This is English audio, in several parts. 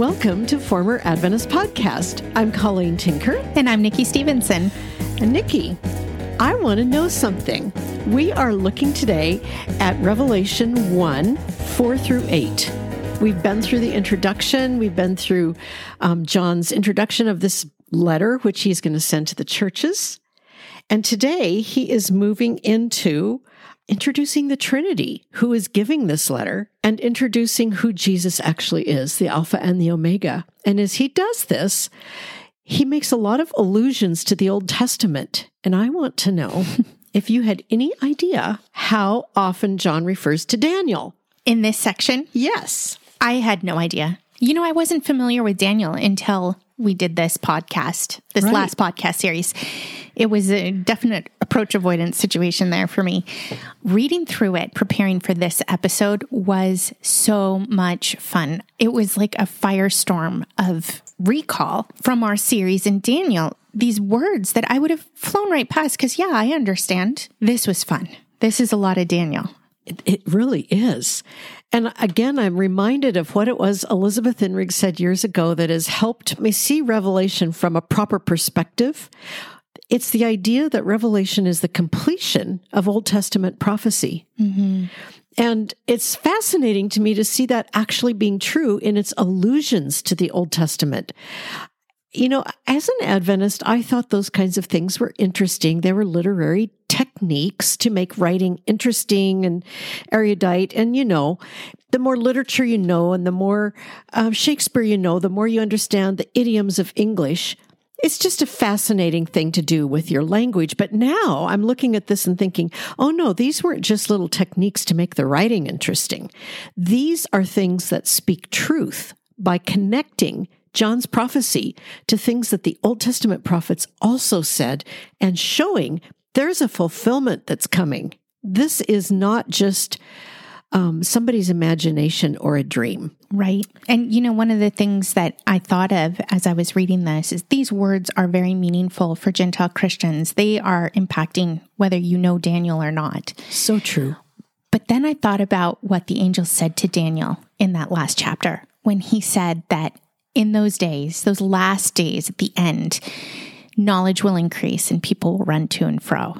Welcome to Former Adventist Podcast. I'm Colleen Tinker. And I'm Nikki Stevenson. And Nikki, I want to know something. We are looking today at Revelation 1 4 through 8. We've been through the introduction, we've been through um, John's introduction of this letter, which he's going to send to the churches. And today he is moving into introducing the Trinity, who is giving this letter, and introducing who Jesus actually is, the Alpha and the Omega. And as he does this, he makes a lot of allusions to the Old Testament. And I want to know if you had any idea how often John refers to Daniel. In this section? Yes. I had no idea. You know, I wasn't familiar with Daniel until we did this podcast, this right. last podcast series. It was a definite approach avoidance situation there for me. Reading through it, preparing for this episode was so much fun. It was like a firestorm of recall from our series in Daniel. These words that I would have flown right past because, yeah, I understand. This was fun. This is a lot of Daniel. It, it really is. And again, I'm reminded of what it was Elizabeth Inrig said years ago that has helped me see Revelation from a proper perspective. It's the idea that Revelation is the completion of Old Testament prophecy. Mm-hmm. And it's fascinating to me to see that actually being true in its allusions to the Old Testament. You know, as an Adventist, I thought those kinds of things were interesting. They were literary techniques to make writing interesting and erudite. And, you know, the more literature you know and the more uh, Shakespeare you know, the more you understand the idioms of English. It's just a fascinating thing to do with your language. But now I'm looking at this and thinking, oh no, these weren't just little techniques to make the writing interesting. These are things that speak truth by connecting John's prophecy to things that the Old Testament prophets also said and showing there's a fulfillment that's coming. This is not just um, somebody's imagination or a dream. Right. And, you know, one of the things that I thought of as I was reading this is these words are very meaningful for Gentile Christians. They are impacting whether you know Daniel or not. So true. But then I thought about what the angel said to Daniel in that last chapter when he said that in those days, those last days at the end, knowledge will increase and people will run to and fro.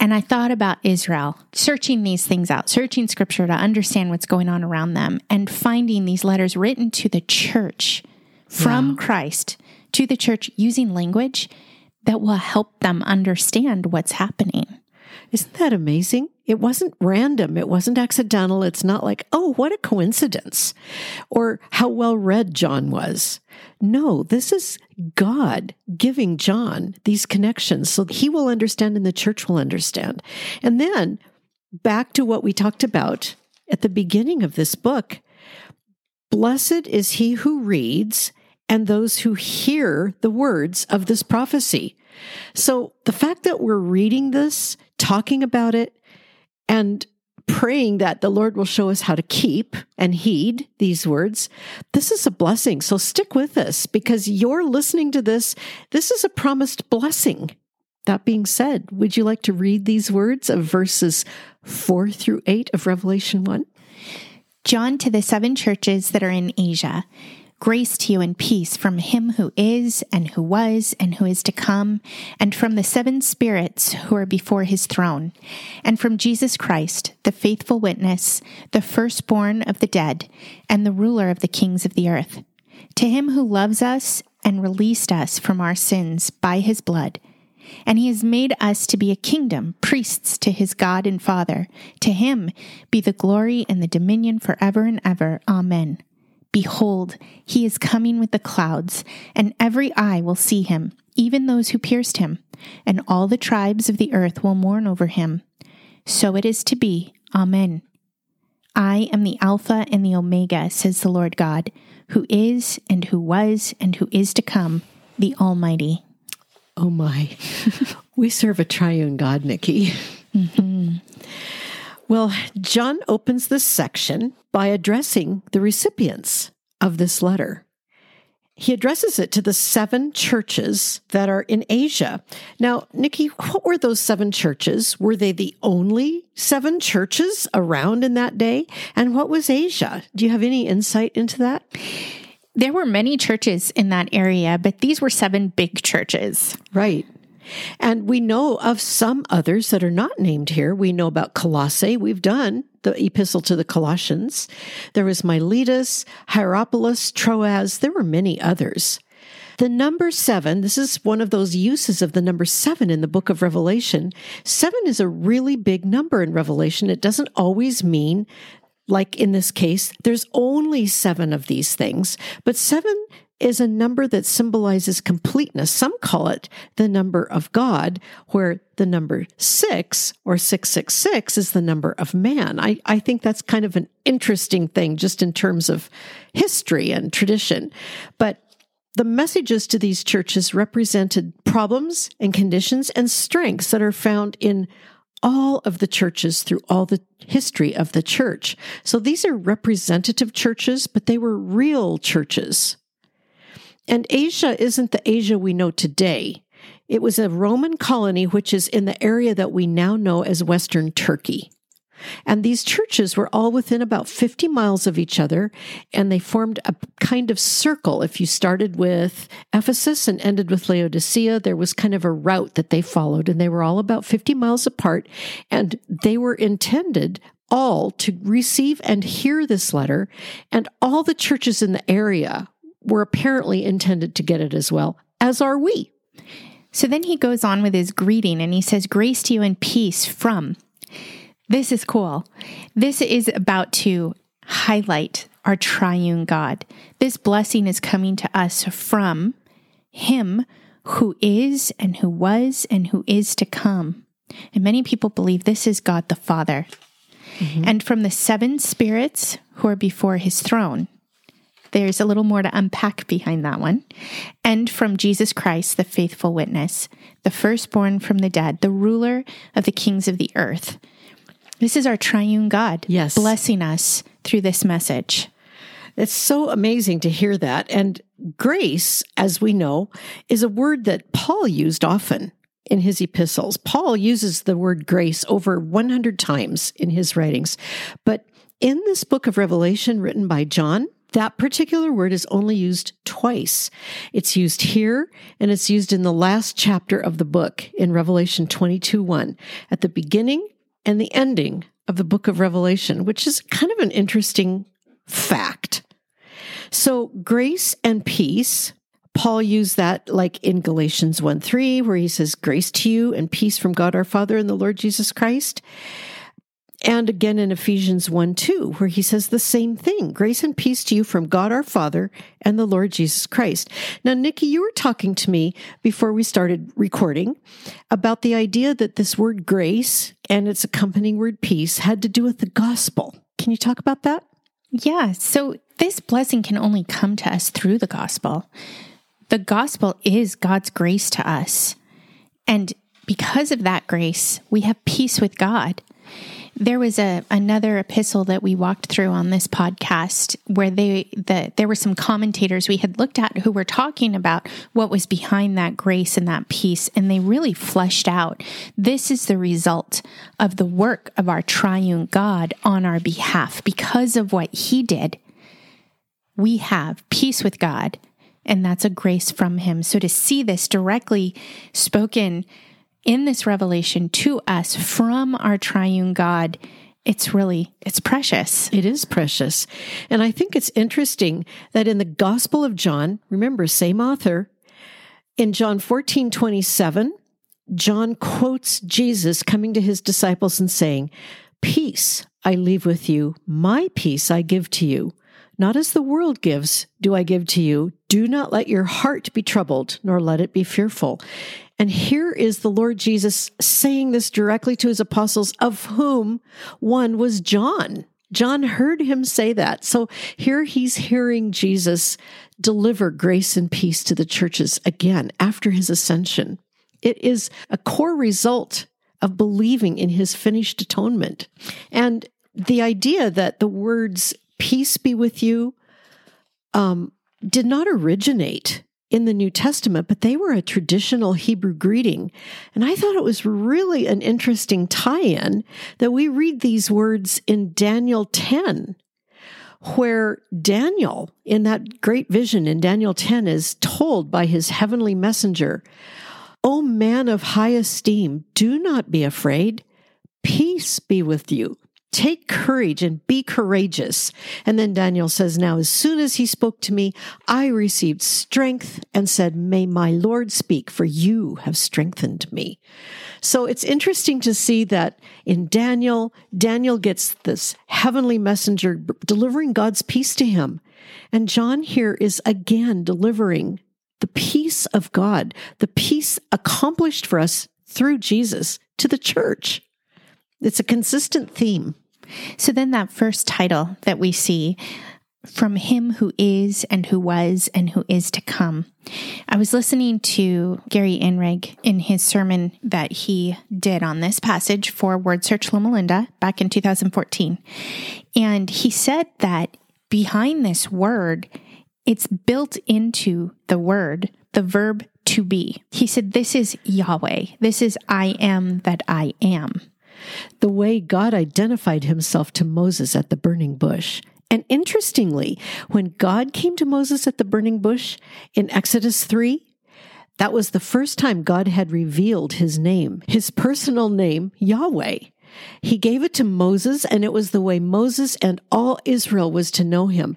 And I thought about Israel, searching these things out, searching scripture to understand what's going on around them, and finding these letters written to the church from Christ to the church using language that will help them understand what's happening. Isn't that amazing? It wasn't random. It wasn't accidental. It's not like, oh, what a coincidence or how well read John was. No, this is God giving John these connections so he will understand and the church will understand. And then back to what we talked about at the beginning of this book. Blessed is he who reads and those who hear the words of this prophecy. So the fact that we're reading this, talking about it, and praying that the Lord will show us how to keep and heed these words, this is a blessing. So stick with us because you're listening to this. This is a promised blessing. That being said, would you like to read these words of verses 4 through 8 of Revelation 1? John to the seven churches that are in Asia. Grace to you and peace from him who is, and who was, and who is to come, and from the seven spirits who are before his throne, and from Jesus Christ, the faithful witness, the firstborn of the dead, and the ruler of the kings of the earth. To him who loves us and released us from our sins by his blood. And he has made us to be a kingdom, priests to his God and Father. To him be the glory and the dominion forever and ever. Amen. Behold, he is coming with the clouds, and every eye will see him, even those who pierced him, and all the tribes of the earth will mourn over him. So it is to be. Amen. I am the Alpha and the Omega, says the Lord God, who is, and who was, and who is to come, the Almighty. Oh my. we serve a triune God, Nikki. Mm-hmm. Well, John opens this section by addressing the recipients of this letter. He addresses it to the seven churches that are in Asia. Now, Nikki, what were those seven churches? Were they the only seven churches around in that day? And what was Asia? Do you have any insight into that? There were many churches in that area, but these were seven big churches. Right. And we know of some others that are not named here. We know about Colossae. We've done the epistle to the Colossians. There was Miletus, Hierapolis, Troas. There were many others. The number seven, this is one of those uses of the number seven in the book of Revelation. Seven is a really big number in Revelation. It doesn't always mean like in this case, there's only seven of these things, but seven is a number that symbolizes completeness. Some call it the number of God, where the number six or 666 is the number of man. I, I think that's kind of an interesting thing just in terms of history and tradition. But the messages to these churches represented problems and conditions and strengths that are found in all of the churches through all the history of the church. So these are representative churches, but they were real churches. And Asia isn't the Asia we know today. It was a Roman colony, which is in the area that we now know as Western Turkey. And these churches were all within about 50 miles of each other, and they formed a kind of circle. If you started with Ephesus and ended with Laodicea, there was kind of a route that they followed, and they were all about 50 miles apart, and they were intended all to receive and hear this letter, and all the churches in the area were apparently intended to get it as well, as are we. So then he goes on with his greeting and he says, Grace to you and peace from. This is cool. This is about to highlight our triune God. This blessing is coming to us from Him who is and who was and who is to come. And many people believe this is God the Father. Mm-hmm. And from the seven spirits who are before his throne. There's a little more to unpack behind that one. And from Jesus Christ, the faithful witness, the firstborn from the dead, the ruler of the kings of the earth. This is our triune God yes. blessing us through this message. It's so amazing to hear that. And grace, as we know, is a word that Paul used often in his epistles. Paul uses the word grace over 100 times in his writings. But in this book of Revelation written by John, that particular word is only used twice. It's used here and it's used in the last chapter of the book in Revelation 22 1 at the beginning and the ending of the book of Revelation, which is kind of an interesting fact. So, grace and peace, Paul used that like in Galatians 1 3, where he says, Grace to you and peace from God our Father and the Lord Jesus Christ. And again in Ephesians 1 2, where he says the same thing grace and peace to you from God our Father and the Lord Jesus Christ. Now, Nikki, you were talking to me before we started recording about the idea that this word grace and its accompanying word peace had to do with the gospel. Can you talk about that? Yeah. So, this blessing can only come to us through the gospel. The gospel is God's grace to us. And because of that grace, we have peace with God. There was a another epistle that we walked through on this podcast where they the there were some commentators we had looked at who were talking about what was behind that grace and that peace and they really fleshed out this is the result of the work of our triune God on our behalf. Because of what he did we have peace with God and that's a grace from him. So to see this directly spoken in this revelation to us from our triune God it's really it's precious. It is precious. And i think it's interesting that in the gospel of john remember same author in john 14 27 john quotes jesus coming to his disciples and saying peace i leave with you my peace i give to you not as the world gives do i give to you do not let your heart be troubled nor let it be fearful and here is the Lord Jesus saying this directly to his apostles, of whom one was John. John heard him say that. So here he's hearing Jesus deliver grace and peace to the churches again after his ascension. It is a core result of believing in his finished atonement. And the idea that the words peace be with you um, did not originate in the New Testament, but they were a traditional Hebrew greeting. And I thought it was really an interesting tie in that we read these words in Daniel 10, where Daniel, in that great vision in Daniel 10, is told by his heavenly messenger, O man of high esteem, do not be afraid. Peace be with you. Take courage and be courageous. And then Daniel says, Now, as soon as he spoke to me, I received strength and said, May my Lord speak, for you have strengthened me. So it's interesting to see that in Daniel, Daniel gets this heavenly messenger delivering God's peace to him. And John here is again delivering the peace of God, the peace accomplished for us through Jesus to the church. It's a consistent theme. So then that first title that we see from him who is and who was and who is to come. I was listening to Gary Inrig in his sermon that he did on this passage for Word Search Loma Linda back in 2014. And he said that behind this word, it's built into the word, the verb to be. He said, This is Yahweh. This is I am that I am the way God identified himself to Moses at the burning bush. And interestingly, when God came to Moses at the burning bush in Exodus 3, that was the first time God had revealed his name, his personal name, Yahweh. He gave it to Moses, and it was the way Moses and all Israel was to know him.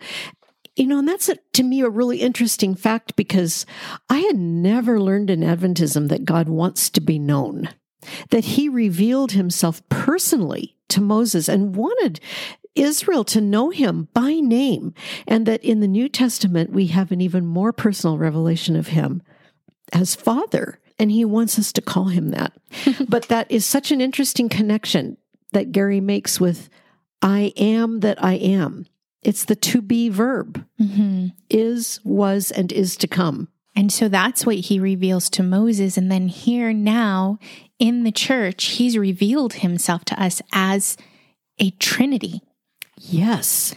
You know, and that's a, to me a really interesting fact because I had never learned in Adventism that God wants to be known that he revealed himself personally to Moses and wanted Israel to know him by name, and that in the New Testament we have an even more personal revelation of him as Father. And he wants us to call him that. but that is such an interesting connection that Gary makes with I am that I am. It's the to be verb mm-hmm. is, was, and is to come. And so that's what he reveals to Moses. And then here now in the church, he's revealed himself to us as a trinity. Yes.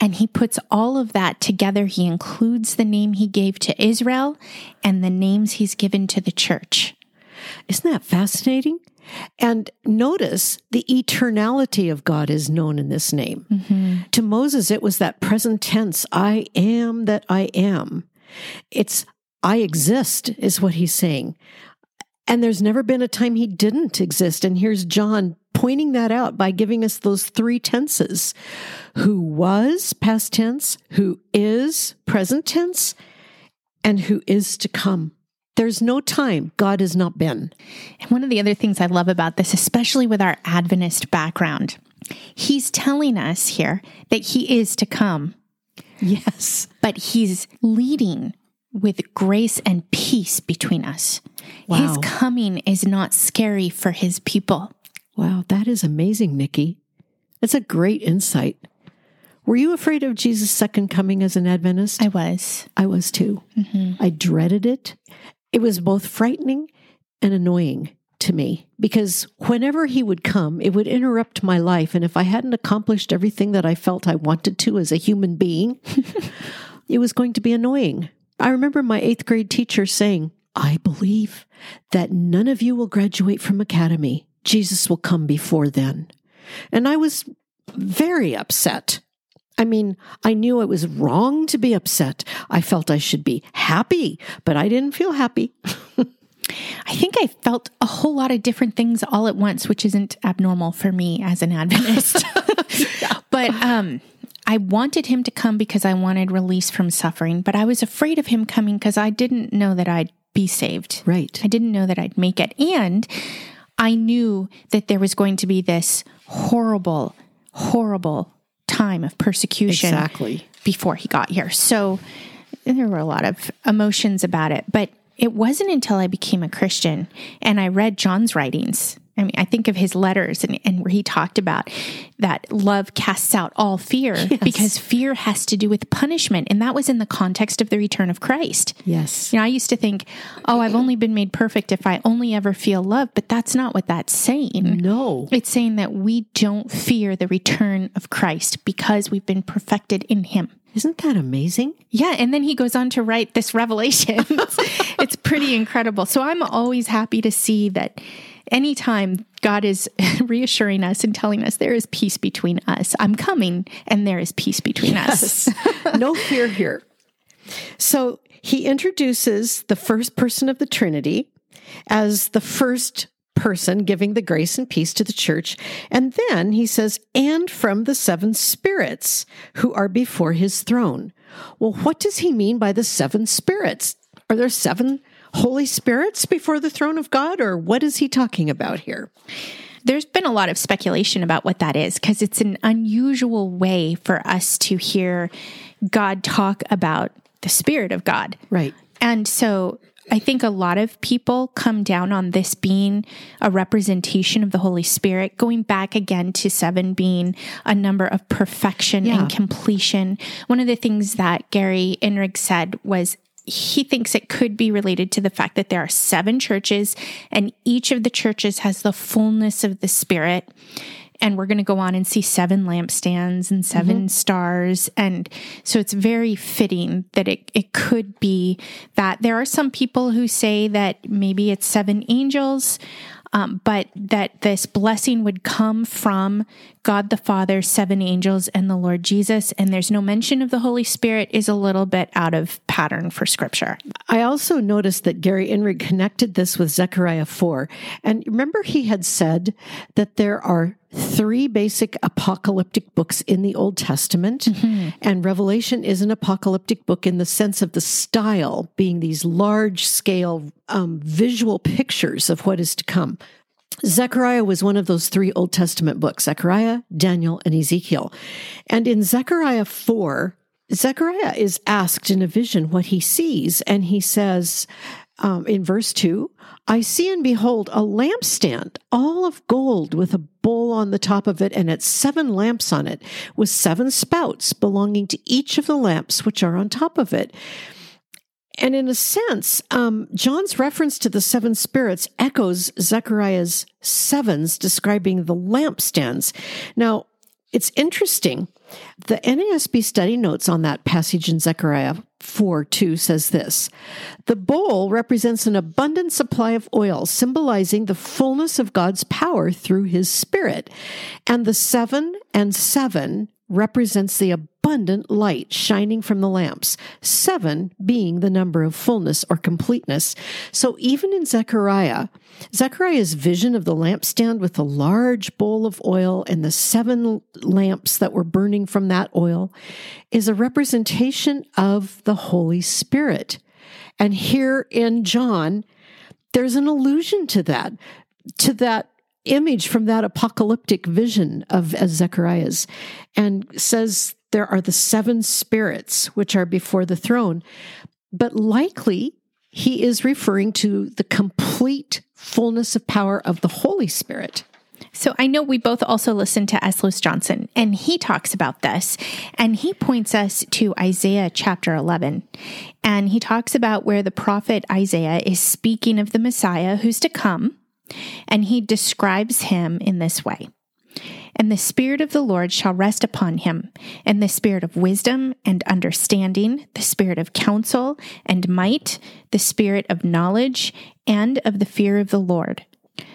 And he puts all of that together. He includes the name he gave to Israel and the names he's given to the church. Isn't that fascinating? And notice the eternality of God is known in this name. Mm-hmm. To Moses, it was that present tense I am that I am. It's I exist, is what he's saying. And there's never been a time he didn't exist. And here's John pointing that out by giving us those three tenses who was, past tense, who is, present tense, and who is to come. There's no time God has not been. And one of the other things I love about this, especially with our Adventist background, he's telling us here that he is to come. Yes. But he's leading with grace and peace between us. Wow. His coming is not scary for his people. Wow, that is amazing, Nikki. That's a great insight. Were you afraid of Jesus' second coming as an Adventist? I was. I was too. Mm-hmm. I dreaded it. It was both frightening and annoying to me because whenever he would come, it would interrupt my life. And if I hadn't accomplished everything that I felt I wanted to as a human being, it was going to be annoying. I remember my eighth grade teacher saying, I believe that none of you will graduate from academy. Jesus will come before then. And I was very upset. I mean, I knew it was wrong to be upset. I felt I should be happy, but I didn't feel happy. I think I felt a whole lot of different things all at once, which isn't abnormal for me as an Adventist. but um, I wanted him to come because I wanted release from suffering, but I was afraid of him coming because I didn't know that I'd be saved. Right. I didn't know that I'd make it. And I knew that there was going to be this horrible, horrible time of persecution exactly. before he got here. So there were a lot of emotions about it. But it wasn't until I became a Christian and I read John's writings I mean, I think of his letters and, and where he talked about that love casts out all fear yes. because fear has to do with punishment. And that was in the context of the return of Christ. Yes. You know, I used to think, oh, I've only been made perfect if I only ever feel love. But that's not what that's saying. No. It's saying that we don't fear the return of Christ because we've been perfected in him. Isn't that amazing? Yeah. And then he goes on to write this revelation. it's, it's pretty incredible. So I'm always happy to see that anytime God is reassuring us and telling us there is peace between us, I'm coming and there is peace between yes. us. no fear here. So he introduces the first person of the Trinity as the first person giving the grace and peace to the church. And then he says, and from the seven spirits who are before his throne. Well, what does he mean by the seven spirits? Are there seven Holy Spirits before the throne of God, or what is he talking about here? There's been a lot of speculation about what that is because it's an unusual way for us to hear God talk about the Spirit of God. Right. And so I think a lot of people come down on this being a representation of the Holy Spirit, going back again to seven being a number of perfection yeah. and completion. One of the things that Gary Inrig said was he thinks it could be related to the fact that there are seven churches and each of the churches has the fullness of the Spirit. And we're going to go on and see seven lampstands and 7 mm-hmm. stars. And so it's very fitting that it, it could be that. There are some people who say that maybe it's seven angels um, but that this blessing would come from God the Father, seven angels, and the Lord Jesus. And there's no mention of the Holy Spirit is a little bit out of pattern for Scripture. I also noticed that Gary Inrig connected this with Zechariah 4. And remember, he had said that there are three basic apocalyptic books in the Old Testament. Mm-hmm. And Revelation is an apocalyptic book in the sense of the style being these large scale um, visual pictures of what is to come. Zechariah was one of those three Old Testament books Zechariah, Daniel, and Ezekiel. And in Zechariah 4, Zechariah is asked in a vision what he sees, and he says um, in verse 2 I see and behold a lampstand, all of gold, with a bowl on the top of it, and its seven lamps on it, with seven spouts belonging to each of the lamps which are on top of it. And in a sense, um, John's reference to the seven spirits echoes Zechariah's sevens describing the lampstands. Now, it's interesting. The NASB study notes on that passage in Zechariah 4 2 says this The bowl represents an abundant supply of oil, symbolizing the fullness of God's power through his spirit. And the seven and seven represents the abundant light shining from the lamps, seven being the number of fullness or completeness. So even in Zechariah, Zechariah's vision of the lampstand with the large bowl of oil and the seven lamps that were burning from that oil is a representation of the Holy Spirit. And here in John, there's an allusion to that, to that image from that apocalyptic vision of Zechariah's and says there are the seven spirits which are before the throne. But likely he is referring to the complete fullness of power of the Holy Spirit. So I know we both also listen to S. Lewis Johnson, and he talks about this, and he points us to Isaiah chapter 11. And he talks about where the prophet Isaiah is speaking of the Messiah who's to come, and he describes him in this way. And the Spirit of the Lord shall rest upon him, and the Spirit of wisdom and understanding, the Spirit of counsel and might, the Spirit of knowledge and of the fear of the Lord.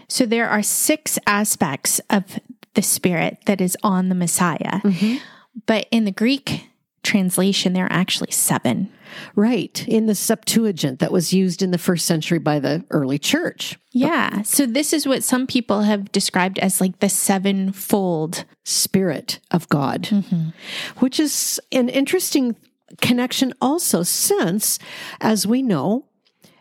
So there are six aspects of the Spirit that is on the Messiah. Mm-hmm. But in the Greek translation, there are actually seven. Right, in the Septuagint that was used in the first century by the early church. Yeah. So this is what some people have described as like the sevenfold spirit of God, mm-hmm. which is an interesting connection also, since, as we know,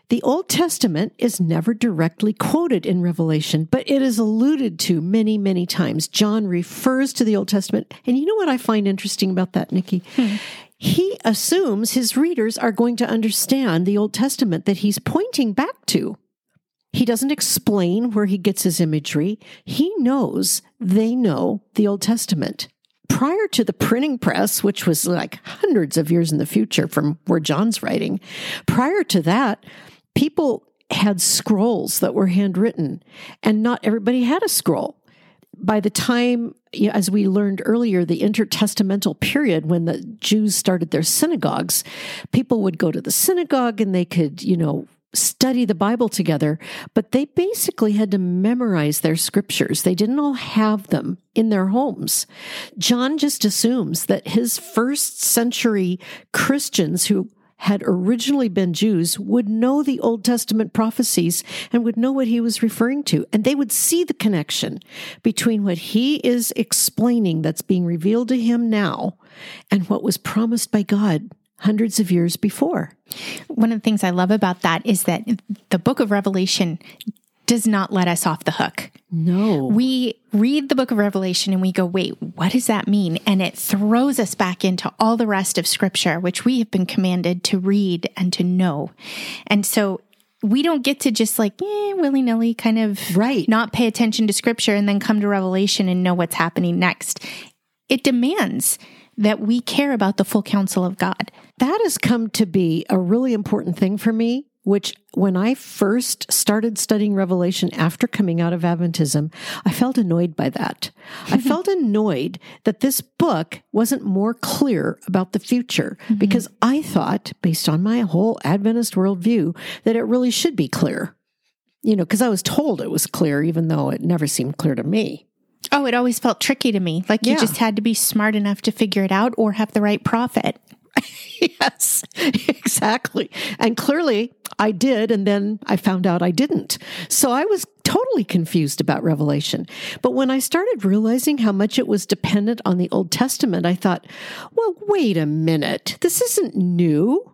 the Old Testament is never directly quoted in Revelation, but it is alluded to many, many times. John refers to the Old Testament. And you know what I find interesting about that, Nikki? Hmm he assumes his readers are going to understand the Old Testament that he's pointing back to. He doesn't explain where he gets his imagery. He knows they know the Old Testament. Prior to the printing press, which was like hundreds of years in the future from where John's writing, prior to that, people had scrolls that were handwritten, and not everybody had a scroll by the time, as we learned earlier, the intertestamental period when the Jews started their synagogues, people would go to the synagogue and they could, you know, study the Bible together, but they basically had to memorize their scriptures. They didn't all have them in their homes. John just assumes that his first century Christians who had originally been Jews would know the Old Testament prophecies and would know what he was referring to. And they would see the connection between what he is explaining that's being revealed to him now and what was promised by God hundreds of years before. One of the things I love about that is that the book of Revelation does not let us off the hook. No. We read the book of Revelation and we go, wait, what does that mean? And it throws us back into all the rest of scripture, which we have been commanded to read and to know. And so we don't get to just like eh, willy nilly kind of right. not pay attention to scripture and then come to Revelation and know what's happening next. It demands that we care about the full counsel of God. That has come to be a really important thing for me which when I first started studying Revelation after coming out of Adventism, I felt annoyed by that. I felt annoyed that this book wasn't more clear about the future mm-hmm. because I thought, based on my whole Adventist worldview, that it really should be clear. You know, because I was told it was clear, even though it never seemed clear to me. Oh, it always felt tricky to me. Like you just had to be smart enough to figure it out or have the right prophet. yes, exactly. And clearly I did. And then I found out I didn't. So I was totally confused about Revelation. But when I started realizing how much it was dependent on the Old Testament, I thought, well, wait a minute. This isn't new.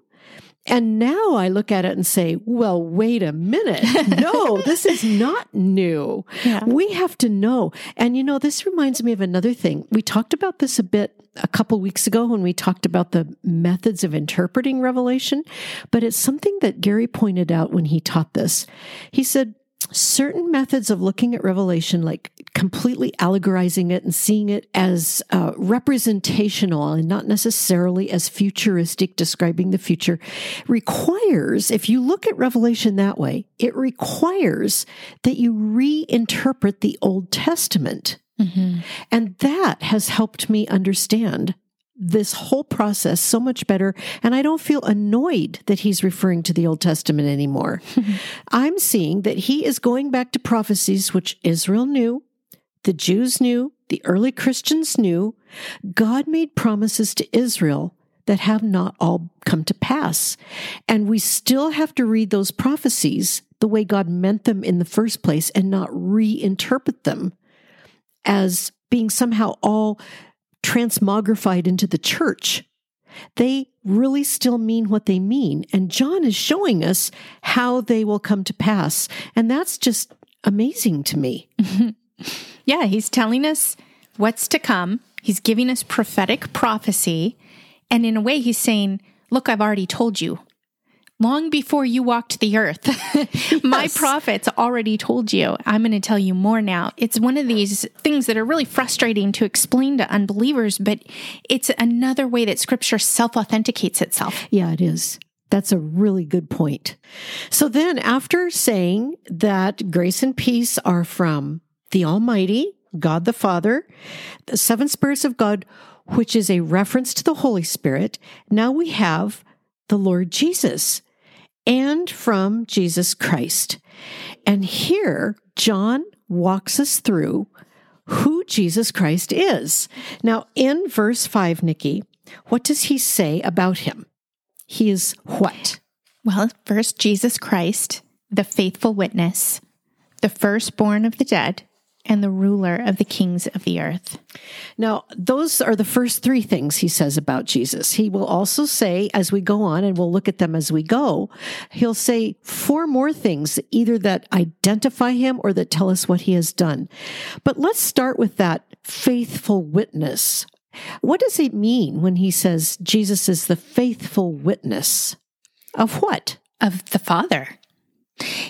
And now I look at it and say, well, wait a minute. No, this is not new. Yeah. We have to know. And you know, this reminds me of another thing. We talked about this a bit a couple weeks ago when we talked about the methods of interpreting Revelation, but it's something that Gary pointed out when he taught this. He said, certain methods of looking at Revelation, like completely allegorizing it and seeing it as uh, representational and not necessarily as futuristic, describing the future, requires, if you look at Revelation that way, it requires that you reinterpret the Old Testament. Mm-hmm. And that has helped me understand this whole process so much better. And I don't feel annoyed that he's referring to the Old Testament anymore. I'm seeing that he is going back to prophecies which Israel knew, the Jews knew, the early Christians knew. God made promises to Israel that have not all come to pass. And we still have to read those prophecies the way God meant them in the first place and not reinterpret them as being somehow all transmogrified into the church. They really still mean what they mean. And John is showing us how they will come to pass. And that's just amazing to me. yeah, he's telling us what's to come. He's giving us prophetic prophecy. And in a way, he's saying, Look, I've already told you long before you walked the earth. My yes. prophets already told you. I'm going to tell you more now. It's one of these things that are really frustrating to explain to unbelievers, but it's another way that scripture self authenticates itself. Yeah, it is. That's a really good point. So then, after saying that grace and peace are from the Almighty, God the Father, the seven spirits of God, which is a reference to the Holy Spirit, now we have the Lord Jesus and from Jesus Christ. And here, John walks us through who Jesus Christ is. Now, in verse 5, Nikki, what does he say about him? He is what? Well, first, Jesus Christ, the faithful witness, the firstborn of the dead, and the ruler of the kings of the earth. Now, those are the first three things he says about Jesus. He will also say, as we go on, and we'll look at them as we go, he'll say four more things, either that identify him or that tell us what he has done. But let's start with that faithful witness. What does it mean when he says Jesus is the faithful witness? Of what? Of the Father.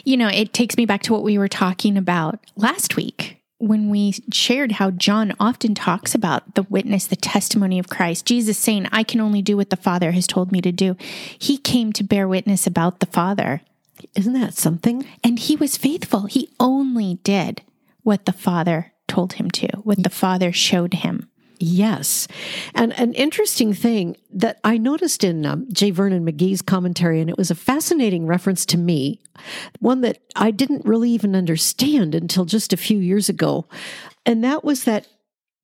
You know, it takes me back to what we were talking about last week when we shared how John often talks about the witness, the testimony of Christ, Jesus saying, I can only do what the Father has told me to do. He came to bear witness about the Father. Isn't that something? And he was faithful. He only did what the Father told him to, what the Father showed him. Yes. And an interesting thing that I noticed in um, J. Vernon McGee's commentary, and it was a fascinating reference to me, one that I didn't really even understand until just a few years ago. And that was that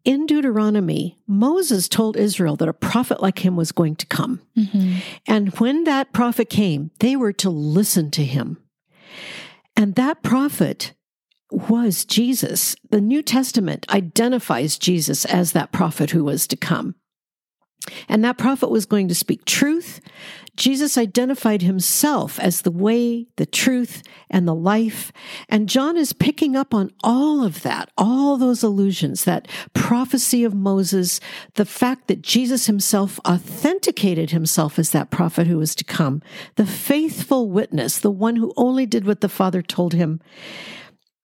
in Deuteronomy, Moses told Israel that a prophet like him was going to come. Mm-hmm. And when that prophet came, they were to listen to him. And that prophet was Jesus. The New Testament identifies Jesus as that prophet who was to come. And that prophet was going to speak truth. Jesus identified himself as the way, the truth, and the life. And John is picking up on all of that, all those allusions, that prophecy of Moses, the fact that Jesus himself authenticated himself as that prophet who was to come, the faithful witness, the one who only did what the Father told him.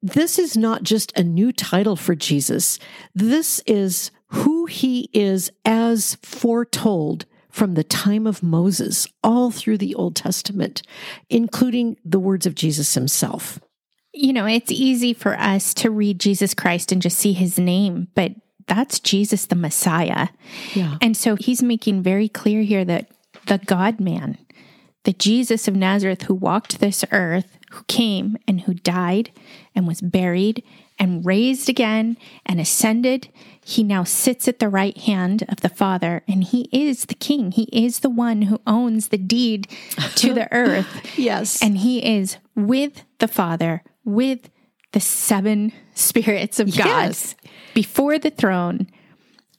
This is not just a new title for Jesus. This is who he is as foretold from the time of Moses all through the Old Testament, including the words of Jesus himself. You know, it's easy for us to read Jesus Christ and just see his name, but that's Jesus the Messiah. Yeah. And so he's making very clear here that the God man, the Jesus of Nazareth who walked this earth, who came and who died and was buried and raised again and ascended. He now sits at the right hand of the Father, and he is the king. He is the one who owns the deed to the earth. yes. And he is with the Father, with the seven spirits of God yes. before the throne.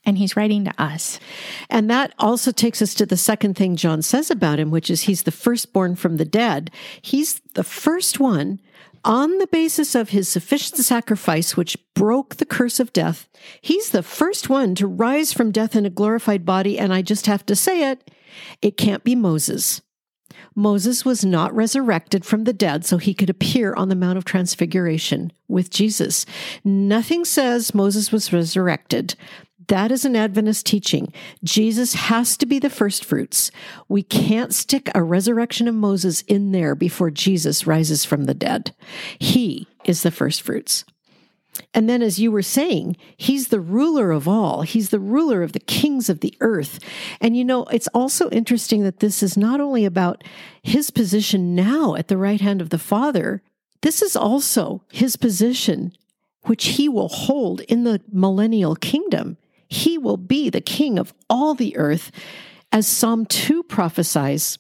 And he's writing to us. And that also takes us to the second thing John says about him, which is he's the firstborn from the dead. He's the first one on the basis of his sufficient sacrifice, which broke the curse of death, he's the first one to rise from death in a glorified body. And I just have to say it, it can't be Moses. Moses was not resurrected from the dead so he could appear on the Mount of Transfiguration with Jesus. Nothing says Moses was resurrected. That is an Adventist teaching. Jesus has to be the first fruits. We can't stick a resurrection of Moses in there before Jesus rises from the dead. He is the first fruits. And then, as you were saying, he's the ruler of all. He's the ruler of the kings of the earth. And you know, it's also interesting that this is not only about his position now at the right hand of the Father, this is also his position, which he will hold in the millennial kingdom. He will be the king of all the earth, as Psalm 2 prophesies.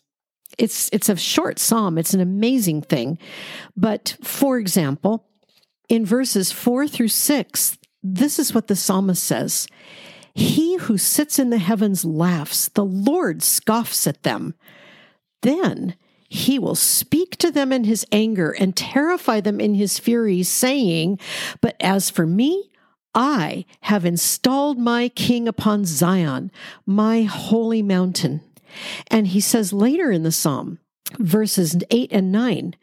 It's, it's a short psalm, it's an amazing thing. But for example, in verses 4 through 6, this is what the psalmist says He who sits in the heavens laughs, the Lord scoffs at them. Then he will speak to them in his anger and terrify them in his fury, saying, But as for me, I have installed my king upon Zion, my holy mountain. And he says later in the psalm, verses 8 and 9,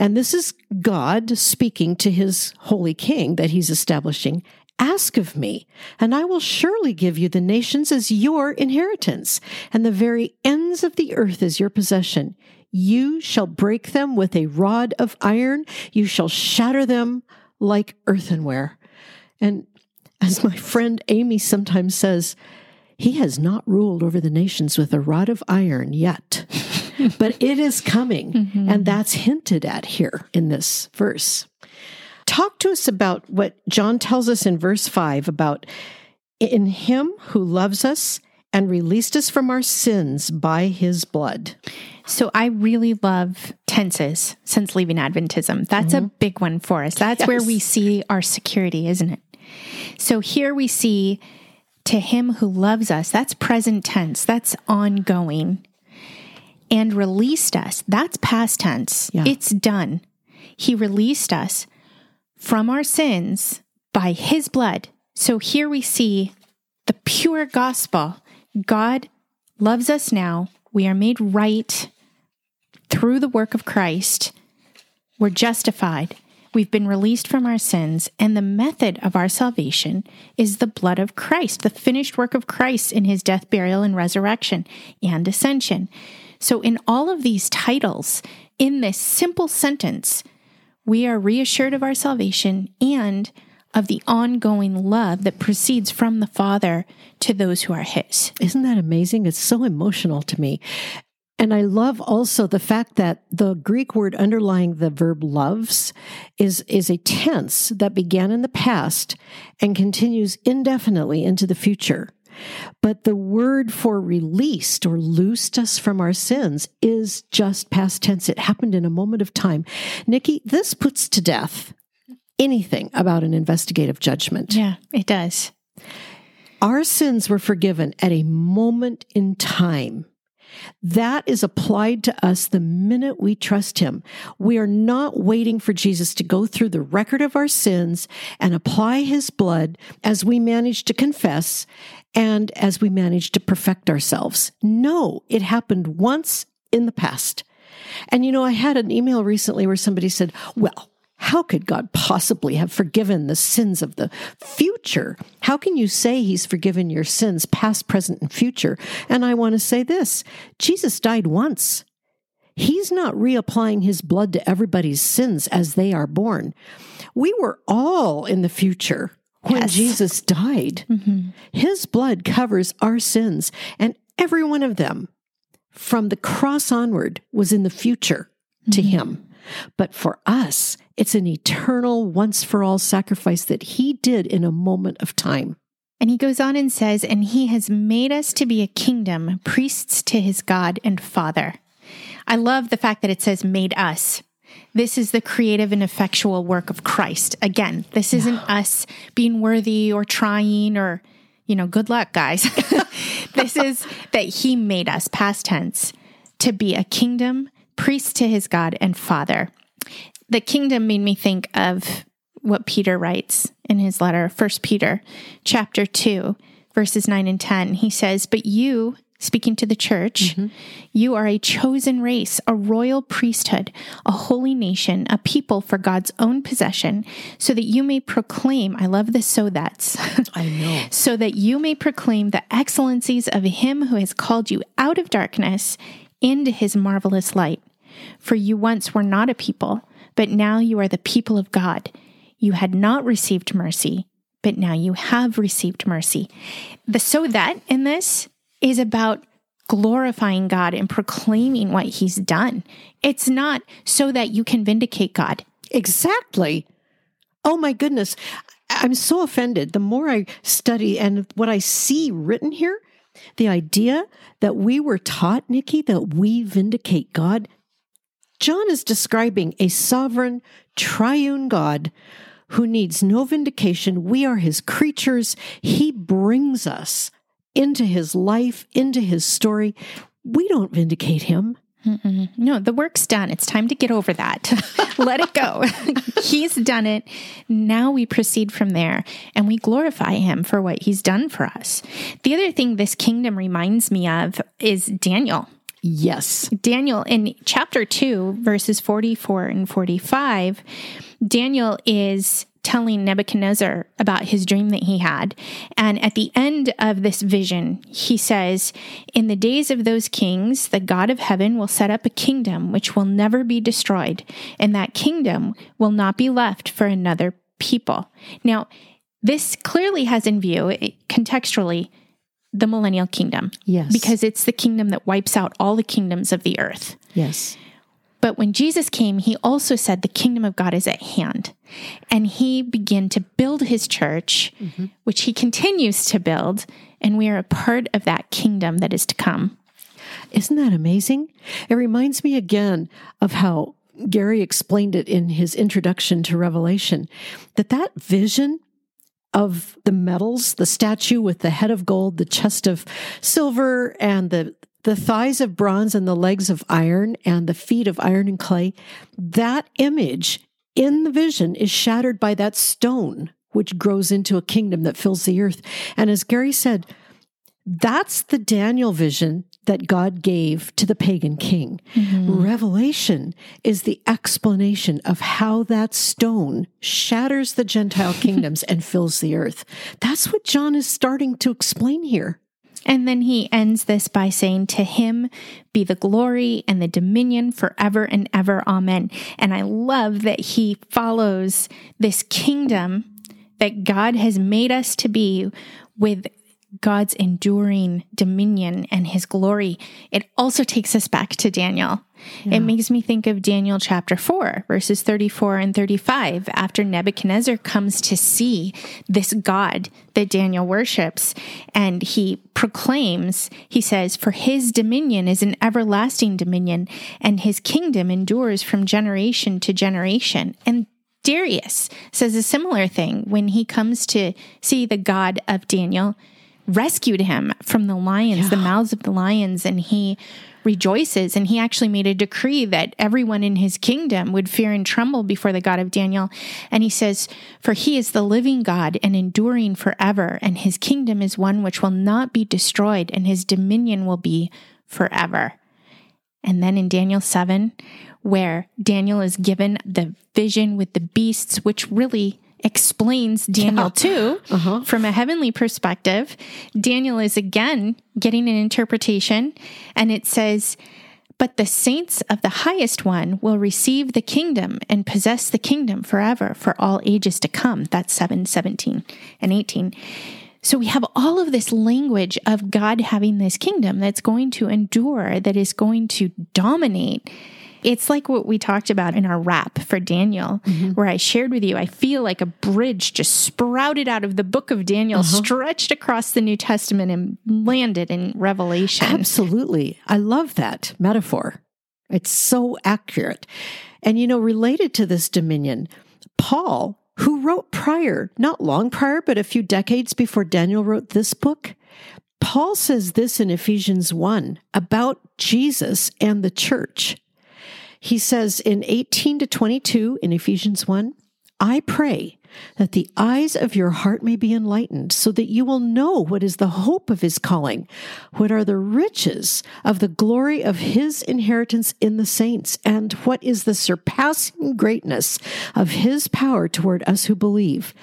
and this is God speaking to his holy king that he's establishing. Ask of me, and I will surely give you the nations as your inheritance, and the very ends of the earth as your possession. You shall break them with a rod of iron, you shall shatter them like earthenware. And as my friend Amy sometimes says, he has not ruled over the nations with a rod of iron yet, but it is coming. Mm-hmm. And that's hinted at here in this verse. Talk to us about what John tells us in verse 5 about in him who loves us and released us from our sins by his blood. So I really love tenses since leaving Adventism. That's mm-hmm. a big one for us. That's yes. where we see our security, isn't it? So here we see to him who loves us, that's present tense, that's ongoing. And released us, that's past tense. Yeah. It's done. He released us from our sins by his blood. So here we see the pure gospel. God loves us now. We are made right through the work of Christ. We're justified. We've been released from our sins, and the method of our salvation is the blood of Christ, the finished work of Christ in his death, burial, and resurrection and ascension. So, in all of these titles, in this simple sentence, we are reassured of our salvation and of the ongoing love that proceeds from the Father to those who are His. Isn't that amazing? It's so emotional to me. And I love also the fact that the Greek word underlying the verb loves is, is a tense that began in the past and continues indefinitely into the future. But the word for released or loosed us from our sins is just past tense. It happened in a moment of time. Nikki, this puts to death anything about an investigative judgment. Yeah, it does. Our sins were forgiven at a moment in time. That is applied to us the minute we trust Him. We are not waiting for Jesus to go through the record of our sins and apply His blood as we manage to confess and as we manage to perfect ourselves. No, it happened once in the past. And you know, I had an email recently where somebody said, well, how could God possibly have forgiven the sins of the future? How can you say he's forgiven your sins, past, present, and future? And I want to say this Jesus died once. He's not reapplying his blood to everybody's sins as they are born. We were all in the future when yes. Jesus died. Mm-hmm. His blood covers our sins, and every one of them from the cross onward was in the future mm-hmm. to him. But for us, it's an eternal, once for all sacrifice that he did in a moment of time. And he goes on and says, And he has made us to be a kingdom, priests to his God and Father. I love the fact that it says made us. This is the creative and effectual work of Christ. Again, this isn't us being worthy or trying or, you know, good luck, guys. this is that he made us, past tense, to be a kingdom, priest to his God and Father. The kingdom made me think of what Peter writes in his letter, First Peter chapter 2, verses 9 and 10. He says, But you, speaking to the church, mm-hmm. you are a chosen race, a royal priesthood, a holy nation, a people for God's own possession, so that you may proclaim, I love this so that's. I know. so that you may proclaim the excellencies of him who has called you out of darkness into his marvelous light. For you once were not a people, but now you are the people of God. You had not received mercy, but now you have received mercy. The so that in this is about glorifying God and proclaiming what he's done. It's not so that you can vindicate God. Exactly. Oh my goodness. I'm so offended. The more I study and what I see written here, the idea that we were taught, Nikki, that we vindicate God, John is describing a sovereign, triune God who needs no vindication. We are his creatures. He brings us into his life, into his story. We don't vindicate him. Mm-mm. No, the work's done. It's time to get over that. Let it go. he's done it. Now we proceed from there and we glorify him for what he's done for us. The other thing this kingdom reminds me of is Daniel. Yes. Daniel, in chapter 2, verses 44 and 45, Daniel is telling Nebuchadnezzar about his dream that he had. And at the end of this vision, he says, In the days of those kings, the God of heaven will set up a kingdom which will never be destroyed, and that kingdom will not be left for another people. Now, this clearly has in view, eh, contextually, the millennial kingdom. Yes. Because it's the kingdom that wipes out all the kingdoms of the earth. Yes. But when Jesus came, he also said the kingdom of God is at hand. And he began to build his church, mm-hmm. which he continues to build. And we are a part of that kingdom that is to come. Isn't that amazing? It reminds me again of how Gary explained it in his introduction to Revelation that that vision of the metals, the statue with the head of gold, the chest of silver, and the the thighs of bronze and the legs of iron and the feet of iron and clay, that image in the vision is shattered by that stone, which grows into a kingdom that fills the earth. And as Gary said, that's the Daniel vision that God gave to the pagan king. Mm-hmm. Revelation is the explanation of how that stone shatters the Gentile kingdoms and fills the earth. That's what John is starting to explain here. And then he ends this by saying, To him be the glory and the dominion forever and ever. Amen. And I love that he follows this kingdom that God has made us to be with God's enduring dominion and his glory, it also takes us back to Daniel. Yeah. It makes me think of Daniel chapter 4, verses 34 and 35, after Nebuchadnezzar comes to see this God that Daniel worships. And he proclaims, he says, For his dominion is an everlasting dominion, and his kingdom endures from generation to generation. And Darius says a similar thing when he comes to see the God of Daniel rescued him from the lions, yeah. the mouths of the lions, and he rejoices. And he actually made a decree that everyone in his kingdom would fear and tremble before the God of Daniel. And he says, For he is the living God and enduring forever, and his kingdom is one which will not be destroyed, and his dominion will be forever. And then in Daniel 7, where Daniel is given the vision with the beasts, which really explains Daniel yeah. 2 uh-huh. from a heavenly perspective. Daniel is again getting an interpretation, and it says, But the saints of the highest one will receive the kingdom and possess the kingdom forever for all ages to come. That's 7, 17, and 18. So we have all of this language of God having this kingdom that's going to endure, that is going to dominate it's like what we talked about in our wrap for Daniel, mm-hmm. where I shared with you, I feel like a bridge just sprouted out of the book of Daniel, uh-huh. stretched across the New Testament and landed in Revelation. Absolutely. I love that metaphor. It's so accurate. And, you know, related to this dominion, Paul, who wrote prior, not long prior, but a few decades before Daniel wrote this book, Paul says this in Ephesians 1 about Jesus and the church. He says in 18 to 22 in Ephesians 1, I pray that the eyes of your heart may be enlightened, so that you will know what is the hope of his calling, what are the riches of the glory of his inheritance in the saints, and what is the surpassing greatness of his power toward us who believe.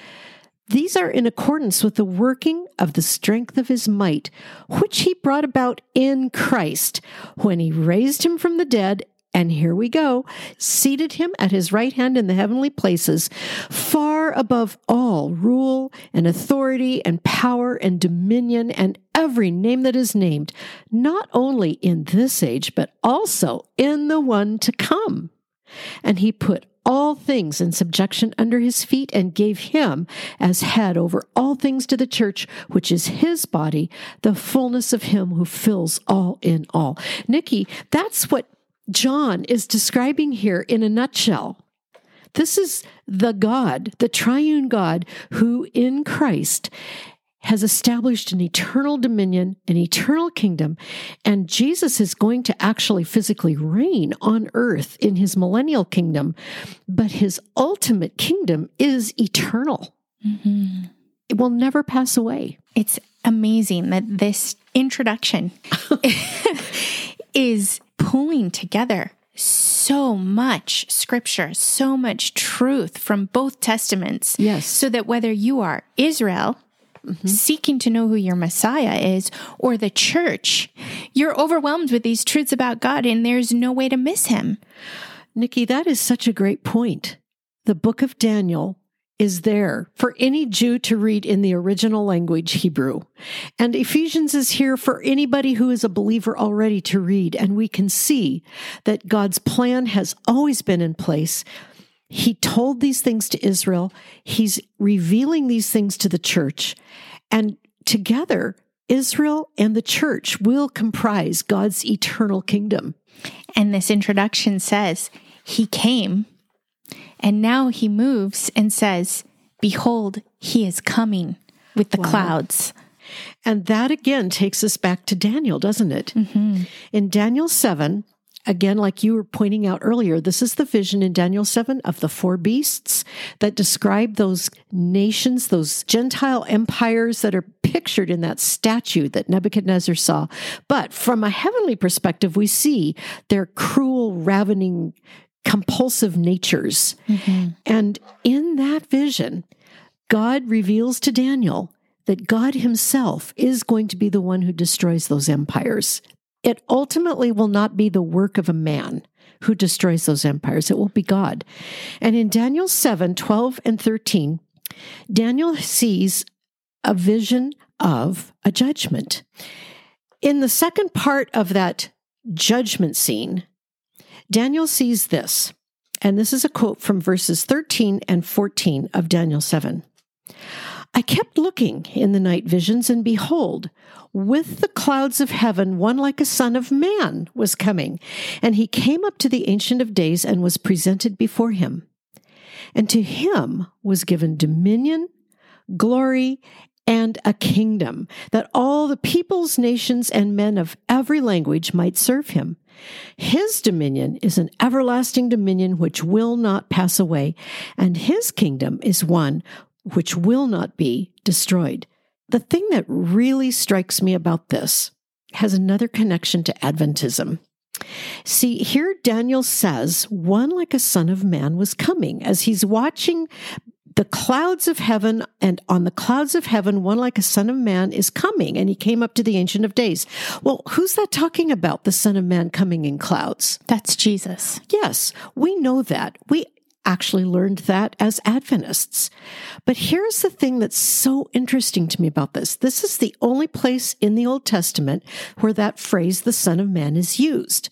These are in accordance with the working of the strength of his might, which he brought about in Christ when he raised him from the dead and here we go, seated him at his right hand in the heavenly places, far above all rule and authority and power and dominion and every name that is named, not only in this age, but also in the one to come. And he put all things in subjection under his feet and gave him as head over all things to the church, which is his body, the fullness of him who fills all in all. Nikki, that's what John is describing here in a nutshell. This is the God, the triune God, who in Christ has established an eternal dominion, an eternal kingdom, and Jesus is going to actually physically reign on earth in his millennial kingdom, but his ultimate kingdom is eternal. Mm-hmm. It will never pass away. It's amazing that this introduction is pulling together so much scripture, so much truth from both testaments. Yes. So that whether you are Israel, mm-hmm. seeking to know who your Messiah is, or the church, you're overwhelmed with these truths about God and there's no way to miss him. Nikki, that is such a great point. The book of Daniel is there for any Jew to read in the original language, Hebrew. And Ephesians is here for anybody who is a believer already to read. And we can see that God's plan has always been in place. He told these things to Israel. He's revealing these things to the church. And together, Israel and the church will comprise God's eternal kingdom. And this introduction says, He came and now he moves and says, Behold, he is coming with the wow. clouds. And that again takes us back to Daniel, doesn't it? Mm-hmm. In Daniel 7, again, like you were pointing out earlier, this is the vision in Daniel 7 of the four beasts that describe those nations, those Gentile empires that are pictured in that statue that Nebuchadnezzar saw. But from a heavenly perspective, we see their cruel, ravening compulsive natures. Mm-hmm. And in that vision, God reveals to Daniel that God himself is going to be the one who destroys those empires. It ultimately will not be the work of a man who destroys those empires. It will be God. And in Daniel 7 12 and 13, Daniel sees a vision of a judgment. In the second part of that judgment scene, Daniel sees this, and this is a quote from verses 13 and 14 of Daniel 7. I kept looking in the night visions, and behold, with the clouds of heaven, one like a son of man was coming. And he came up to the Ancient of Days and was presented before him. And to him was given dominion, glory, and a kingdom, that all the peoples, nations, and men of every language might serve him. His dominion is an everlasting dominion which will not pass away, and his kingdom is one which will not be destroyed. The thing that really strikes me about this has another connection to Adventism. See, here Daniel says, one like a son of man was coming as he's watching the clouds of heaven, and on the clouds of heaven, one like a son of man is coming, and he came up to the Ancient of Days. Well, who's that talking about, the Son of Man coming in clouds? That's Jesus. Yes, we know that. We actually learned that as Adventists. But here's the thing that's so interesting to me about this this is the only place in the Old Testament where that phrase, the Son of Man, is used.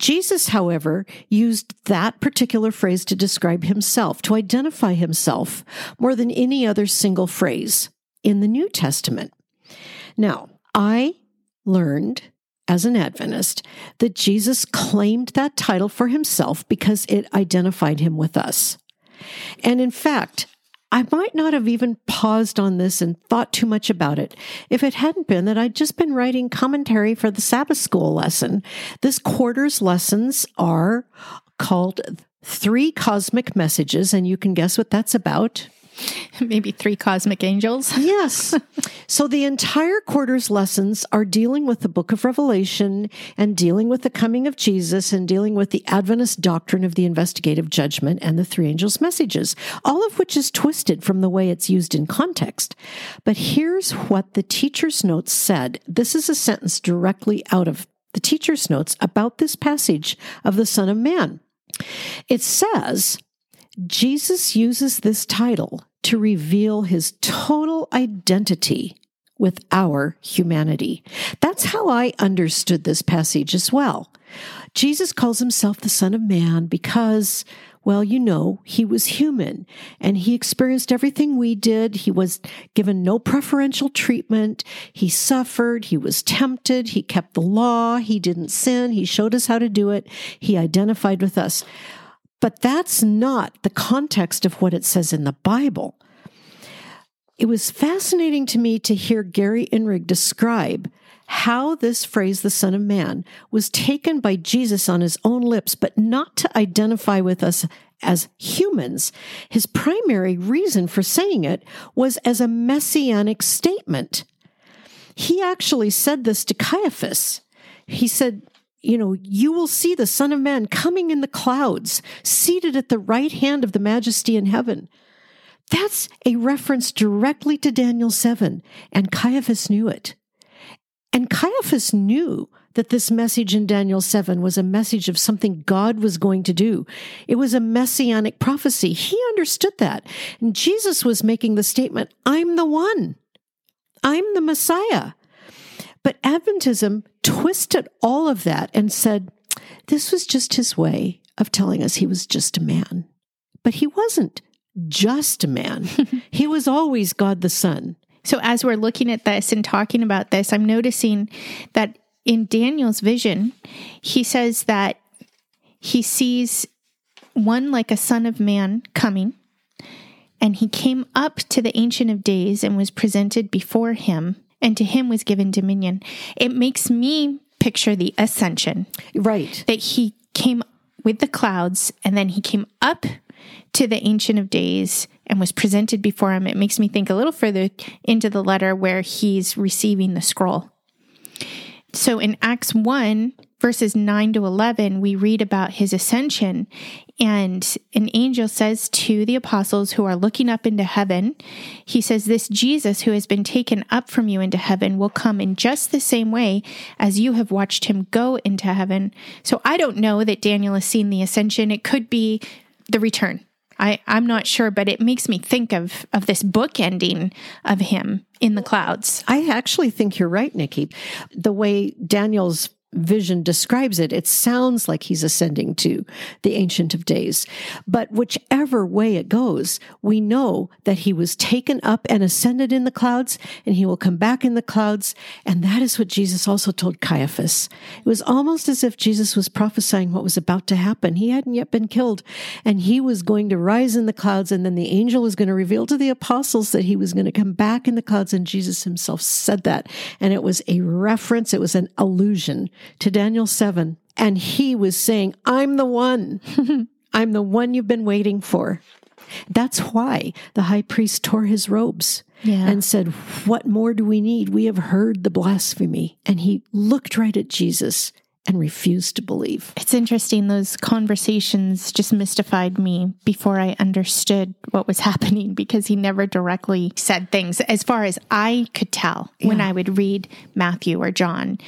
Jesus, however, used that particular phrase to describe himself, to identify himself, more than any other single phrase in the New Testament. Now, I learned as an Adventist that Jesus claimed that title for himself because it identified him with us. And in fact, I might not have even paused on this and thought too much about it if it hadn't been that I'd just been writing commentary for the Sabbath school lesson. This quarter's lessons are called Three Cosmic Messages, and you can guess what that's about. Maybe three cosmic angels. yes. So the entire quarter's lessons are dealing with the book of Revelation and dealing with the coming of Jesus and dealing with the Adventist doctrine of the investigative judgment and the three angels' messages, all of which is twisted from the way it's used in context. But here's what the teacher's notes said. This is a sentence directly out of the teacher's notes about this passage of the Son of Man. It says, Jesus uses this title to reveal his total identity with our humanity. That's how I understood this passage as well. Jesus calls himself the Son of Man because, well, you know, he was human and he experienced everything we did. He was given no preferential treatment. He suffered. He was tempted. He kept the law. He didn't sin. He showed us how to do it. He identified with us. But that's not the context of what it says in the Bible. It was fascinating to me to hear Gary Inrig describe how this phrase, the Son of Man, was taken by Jesus on his own lips, but not to identify with us as humans. His primary reason for saying it was as a messianic statement. He actually said this to Caiaphas. He said, you know, you will see the Son of Man coming in the clouds, seated at the right hand of the majesty in heaven. That's a reference directly to Daniel 7, and Caiaphas knew it. And Caiaphas knew that this message in Daniel 7 was a message of something God was going to do. It was a messianic prophecy. He understood that. And Jesus was making the statement, I'm the one. I'm the Messiah. But Adventism twisted all of that and said this was just his way of telling us he was just a man. But he wasn't just a man, he was always God the Son. So, as we're looking at this and talking about this, I'm noticing that in Daniel's vision, he says that he sees one like a son of man coming, and he came up to the Ancient of Days and was presented before him and to him was given dominion. It makes me picture the ascension. Right. That he came with the clouds and then he came up to the Ancient of Days and was presented before him. It makes me think a little further into the letter where he's receiving the scroll. So in Acts 1, verses 9 to 11, we read about his ascension. And an angel says to the apostles who are looking up into heaven, he says, This Jesus who has been taken up from you into heaven will come in just the same way as you have watched him go into heaven. So I don't know that Daniel has seen the ascension. It could be the return. I, I'm not sure, but it makes me think of, of this book ending of him in the clouds. I actually think you're right, Nikki. The way Daniel's vision describes it, it sounds like he's ascending to the Ancient of Days. But whichever way it goes, we know that he was taken up and ascended in the clouds, and he will come back in the clouds. And that is what Jesus also told Caiaphas. It was almost as if Jesus was prophesying what was about to happen. He hadn't yet been killed, and he was going to rise in the clouds, and then the angel was going to reveal to the apostles that he was going to come back in the clouds, and Jesus himself said that. And it was a reference, it was an allusion to Daniel 7. And he was saying, I'm the one. I'm the one you've been waiting for. That's why the high priest tore his robes yeah. and said, What more do we need? We have heard the blasphemy. And he looked right at Jesus and refused to believe. It's interesting. Those conversations just mystified me before I understood what was happening because he never directly said things as far as I could tell yeah. when I would read Matthew or John.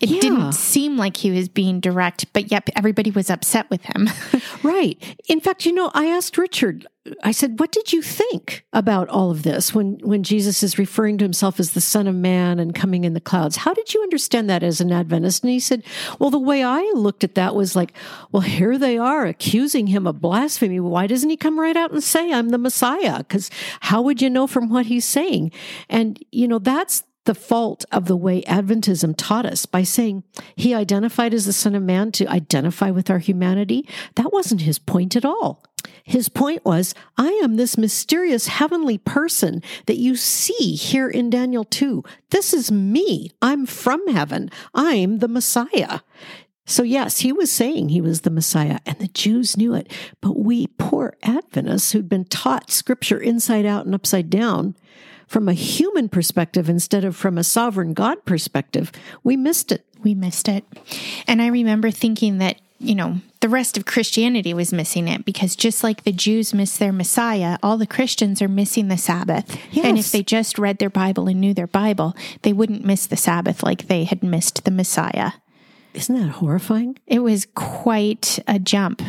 It yeah. didn't seem like he was being direct, but yet everybody was upset with him. right. In fact, you know, I asked Richard, I said, "What did you think about all of this when when Jesus is referring to himself as the Son of Man and coming in the clouds? How did you understand that as an Adventist?" And he said, "Well, the way I looked at that was like, well, here they are accusing him of blasphemy. Why doesn't he come right out and say I'm the Messiah? Because how would you know from what he's saying? And you know that's." the fault of the way Adventism taught us by saying he identified as the Son of Man to identify with our humanity. That wasn't his point at all. His point was, I am this mysterious heavenly person that you see here in Daniel 2. This is me. I'm from heaven. I'm the Messiah. So, yes, he was saying he was the Messiah, and the Jews knew it. But we poor Adventists who'd been taught scripture inside out and upside down from a human perspective instead of from a sovereign God perspective, we missed it. We missed it. And I remember thinking that you know, the rest of Christianity was missing it because just like the Jews miss their Messiah, all the Christians are missing the Sabbath. Yes. And if they just read their Bible and knew their Bible, they wouldn't miss the Sabbath like they had missed the Messiah. Isn't that horrifying? It was quite a jump.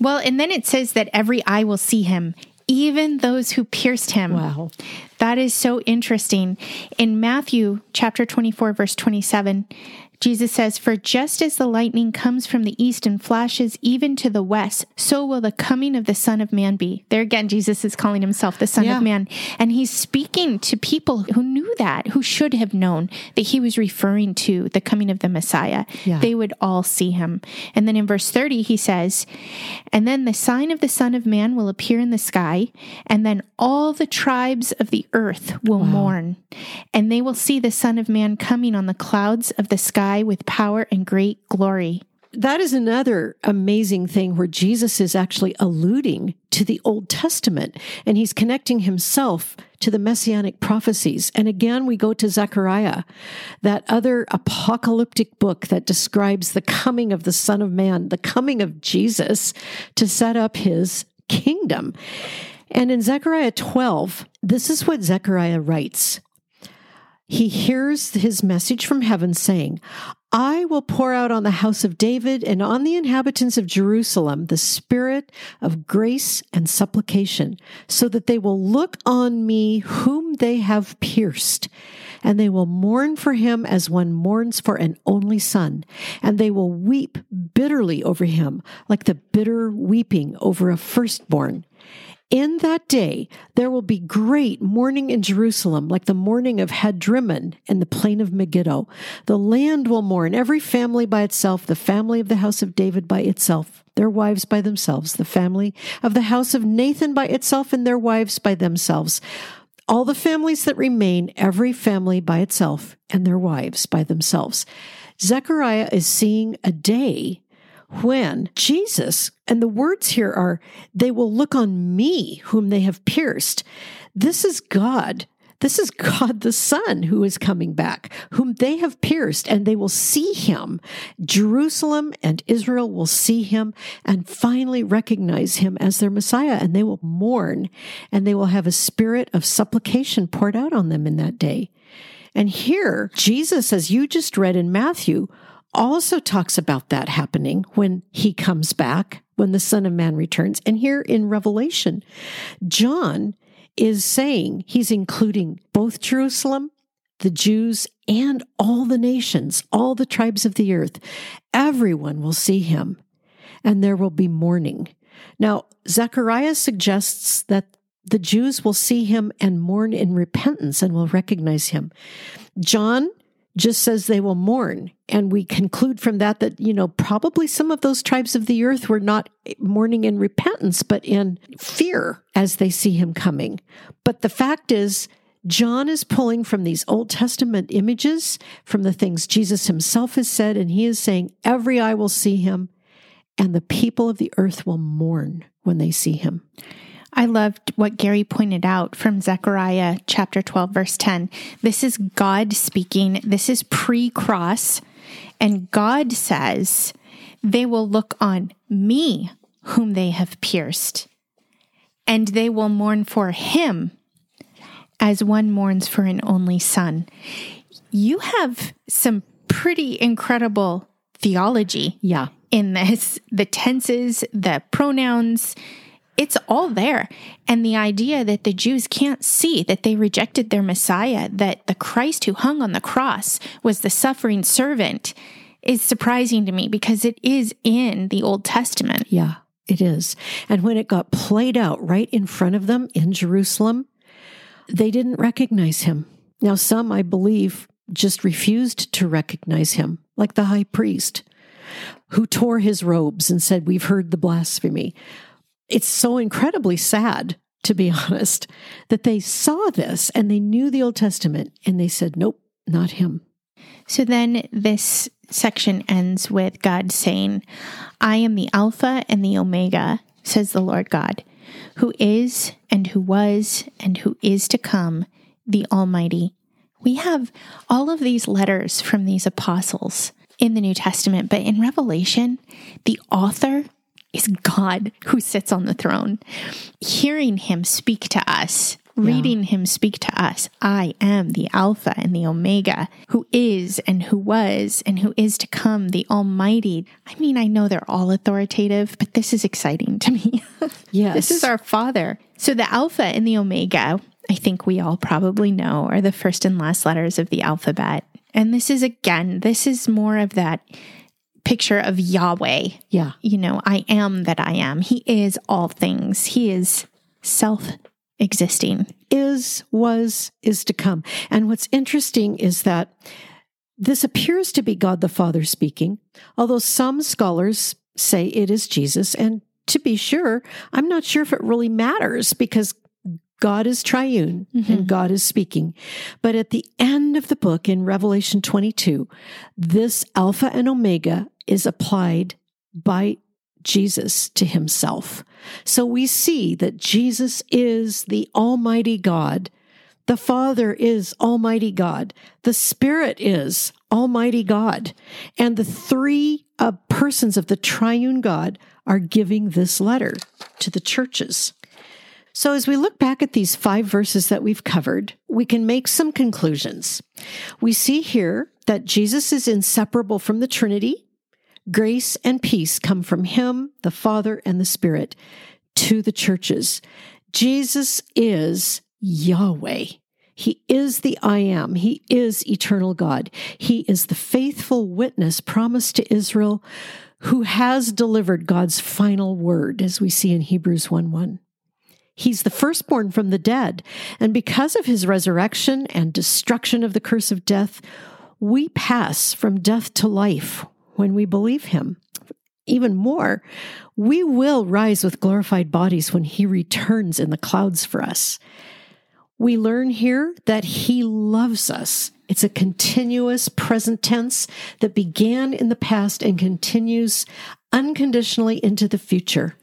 Well, and then it says that every eye will see him, even those who pierced him. Wow. That is so interesting. In Matthew chapter 24, verse 27, Jesus says, For just as the lightning comes from the east and flashes even to the west, so will the coming of the Son of Man be. There again, Jesus is calling himself the Son yeah. of Man. And he's speaking to people who knew that, who should have known that he was referring to the coming of the Messiah. Yeah. They would all see him. And then in verse 30, he says, And then the sign of the Son of Man will appear in the sky, and then all the tribes of the earth will wow. mourn, and they will see the Son of Man coming on the clouds of the sky sky with power and great glory. That is another amazing thing where Jesus is actually alluding to the Old Testament and he's connecting himself to the messianic prophecies. And again, we go to Zechariah, that other apocalyptic book that describes the coming of the Son of Man, the coming of Jesus to set up his kingdom. And in Zechariah 12, this is what Zechariah writes he hears his message from heaven saying, I will pour out on the house of David and on the inhabitants of Jerusalem the spirit of grace and supplication, so that they will look on me whom they have pierced, and they will mourn for him as one mourns for an only son, and they will weep bitterly over him, like the bitter weeping over a firstborn. In that day, there will be great mourning in Jerusalem, like the mourning of Hadrimmon in the plain of Megiddo. The land will mourn, every family by itself, the family of the house of David by itself, their wives by themselves, the family of the house of Nathan by itself, and their wives by themselves. All the families that remain, every family by itself, and their wives by themselves. Zechariah is seeing a day when Jesus, and the words here are, they will look on me whom they have pierced. This is God. This is God the Son who is coming back, whom they have pierced, and they will see him. Jerusalem and Israel will see him and finally recognize him as their Messiah, and they will mourn, and they will have a spirit of supplication poured out on them in that day. And here, Jesus, as you just read in Matthew, also talks about that happening when he comes back, when the Son of Man returns. And here in Revelation, John is saying he's including both Jerusalem, the Jews, and all the nations, all the tribes of the earth. Everyone will see him, and there will be mourning. Now, Zechariah suggests that the Jews will see him and mourn in repentance and will recognize him. John just says they will mourn. And we conclude from that that, you know, probably some of those tribes of the earth were not mourning in repentance, but in fear as they see him coming. But the fact is, John is pulling from these Old Testament images, from the things Jesus himself has said, and he is saying, Every eye will see him, and the people of the earth will mourn when they see him. I loved what Gary pointed out from Zechariah chapter 12, verse 10. This is God speaking. This is pre cross. And God says, They will look on me, whom they have pierced, and they will mourn for him as one mourns for an only son. You have some pretty incredible theology. Yeah. In this, the tenses, the pronouns, it's all there. And the idea that the Jews can't see that they rejected their Messiah, that the Christ who hung on the cross was the suffering servant, is surprising to me because it is in the Old Testament. Yeah, it is. And when it got played out right in front of them in Jerusalem, they didn't recognize him. Now, some, I believe, just refused to recognize him, like the high priest who tore his robes and said, We've heard the blasphemy it's so incredibly sad, to be honest, that they saw this and they knew the Old Testament and they said, nope, not him. So then this section ends with God saying, I am the Alpha and the Omega, says the Lord God, who is and who was and who is to come, the Almighty. We have all of these letters from these apostles in the New Testament, but in Revelation, the author is God who sits on the throne. Hearing him speak to us, reading yeah. him speak to us, I am the Alpha and the Omega, who is and who was and who is to come, the Almighty. I mean, I know they're all authoritative, but this is exciting to me. yes. This is our Father. So the Alpha and the Omega, I think we all probably know, are the first and last letters of the alphabet. And this is again, this is more of that picture of Yahweh. Yeah. You know, I am that I am. He is all things. He is self existing. Is, was, is to come. And what's interesting is that this appears to be God the Father speaking, although some scholars say it is Jesus. And to be sure, I'm not sure if it really matters because God is triune mm-hmm. and God is speaking. But at the end of the book in Revelation 22, this Alpha and Omega is applied by Jesus to himself. So we see that Jesus is the Almighty God. The Father is Almighty God. The Spirit is Almighty God. And the three uh, persons of the triune God are giving this letter to the churches. So, as we look back at these five verses that we've covered, we can make some conclusions. We see here that Jesus is inseparable from the Trinity. Grace and peace come from Him, the Father, and the Spirit to the churches. Jesus is Yahweh. He is the I am. He is eternal God. He is the faithful witness promised to Israel who has delivered God's final word, as we see in Hebrews 1 1. He's the firstborn from the dead. And because of his resurrection and destruction of the curse of death, we pass from death to life when we believe him. Even more, we will rise with glorified bodies when he returns in the clouds for us. We learn here that he loves us. It's a continuous present tense that began in the past and continues unconditionally into the future.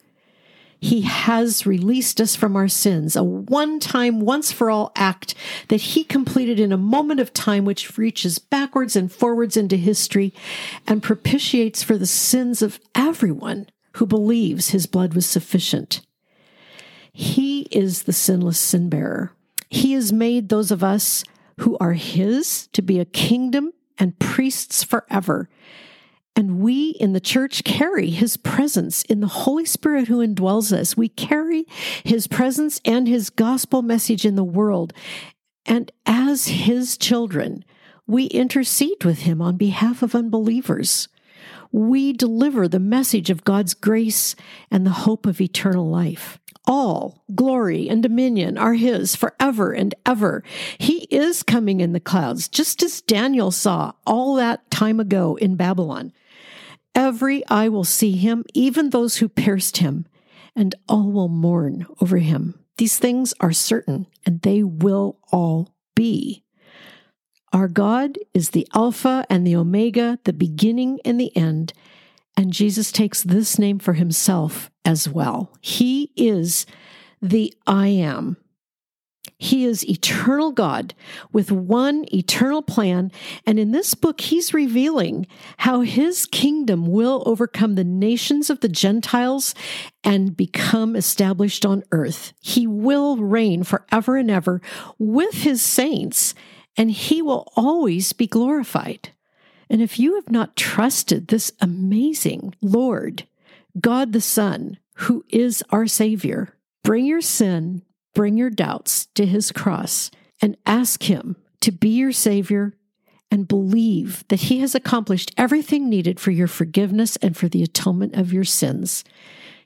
He has released us from our sins, a one time, once for all act that He completed in a moment of time which reaches backwards and forwards into history and propitiates for the sins of everyone who believes His blood was sufficient. He is the sinless sin bearer. He has made those of us who are His to be a kingdom and priests forever. And we in the church carry his presence in the Holy Spirit who indwells us. We carry his presence and his gospel message in the world. And as his children, we intercede with him on behalf of unbelievers. We deliver the message of God's grace and the hope of eternal life. All glory and dominion are his forever and ever. He is coming in the clouds, just as Daniel saw all that time ago in Babylon. Every eye will see him, even those who pierced him, and all will mourn over him. These things are certain, and they will all be. Our God is the Alpha and the Omega, the beginning and the end, and Jesus takes this name for himself as well. He is the I am. He is eternal God with one eternal plan. And in this book, he's revealing how his kingdom will overcome the nations of the Gentiles and become established on earth. He will reign forever and ever with his saints, and he will always be glorified. And if you have not trusted this amazing Lord, God the Son, who is our Savior, bring your sin bring your doubts to his cross and ask him to be your Savior and believe that he has accomplished everything needed for your forgiveness and for the atonement of your sins.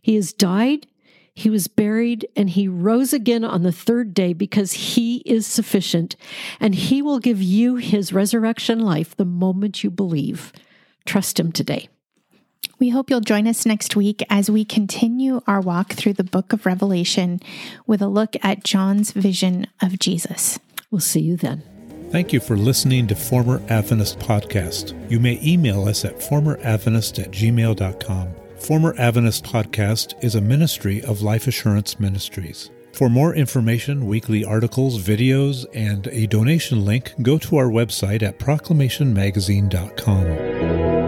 He has died, he was buried, and he rose again on the third day because he is sufficient, and he will give you his resurrection life the moment you believe. Trust him today. We hope you'll join us next week as we continue our walk through the book of Revelation with a look at John's vision of Jesus. We'll see you then. Thank you for listening to Former Adventist Podcast. You may email us at formeradventist at gmail.com. Former Adventist Podcast is a ministry of Life Assurance Ministries. For more information, weekly articles, videos, and a donation link, go to our website at proclamationmagazine.com.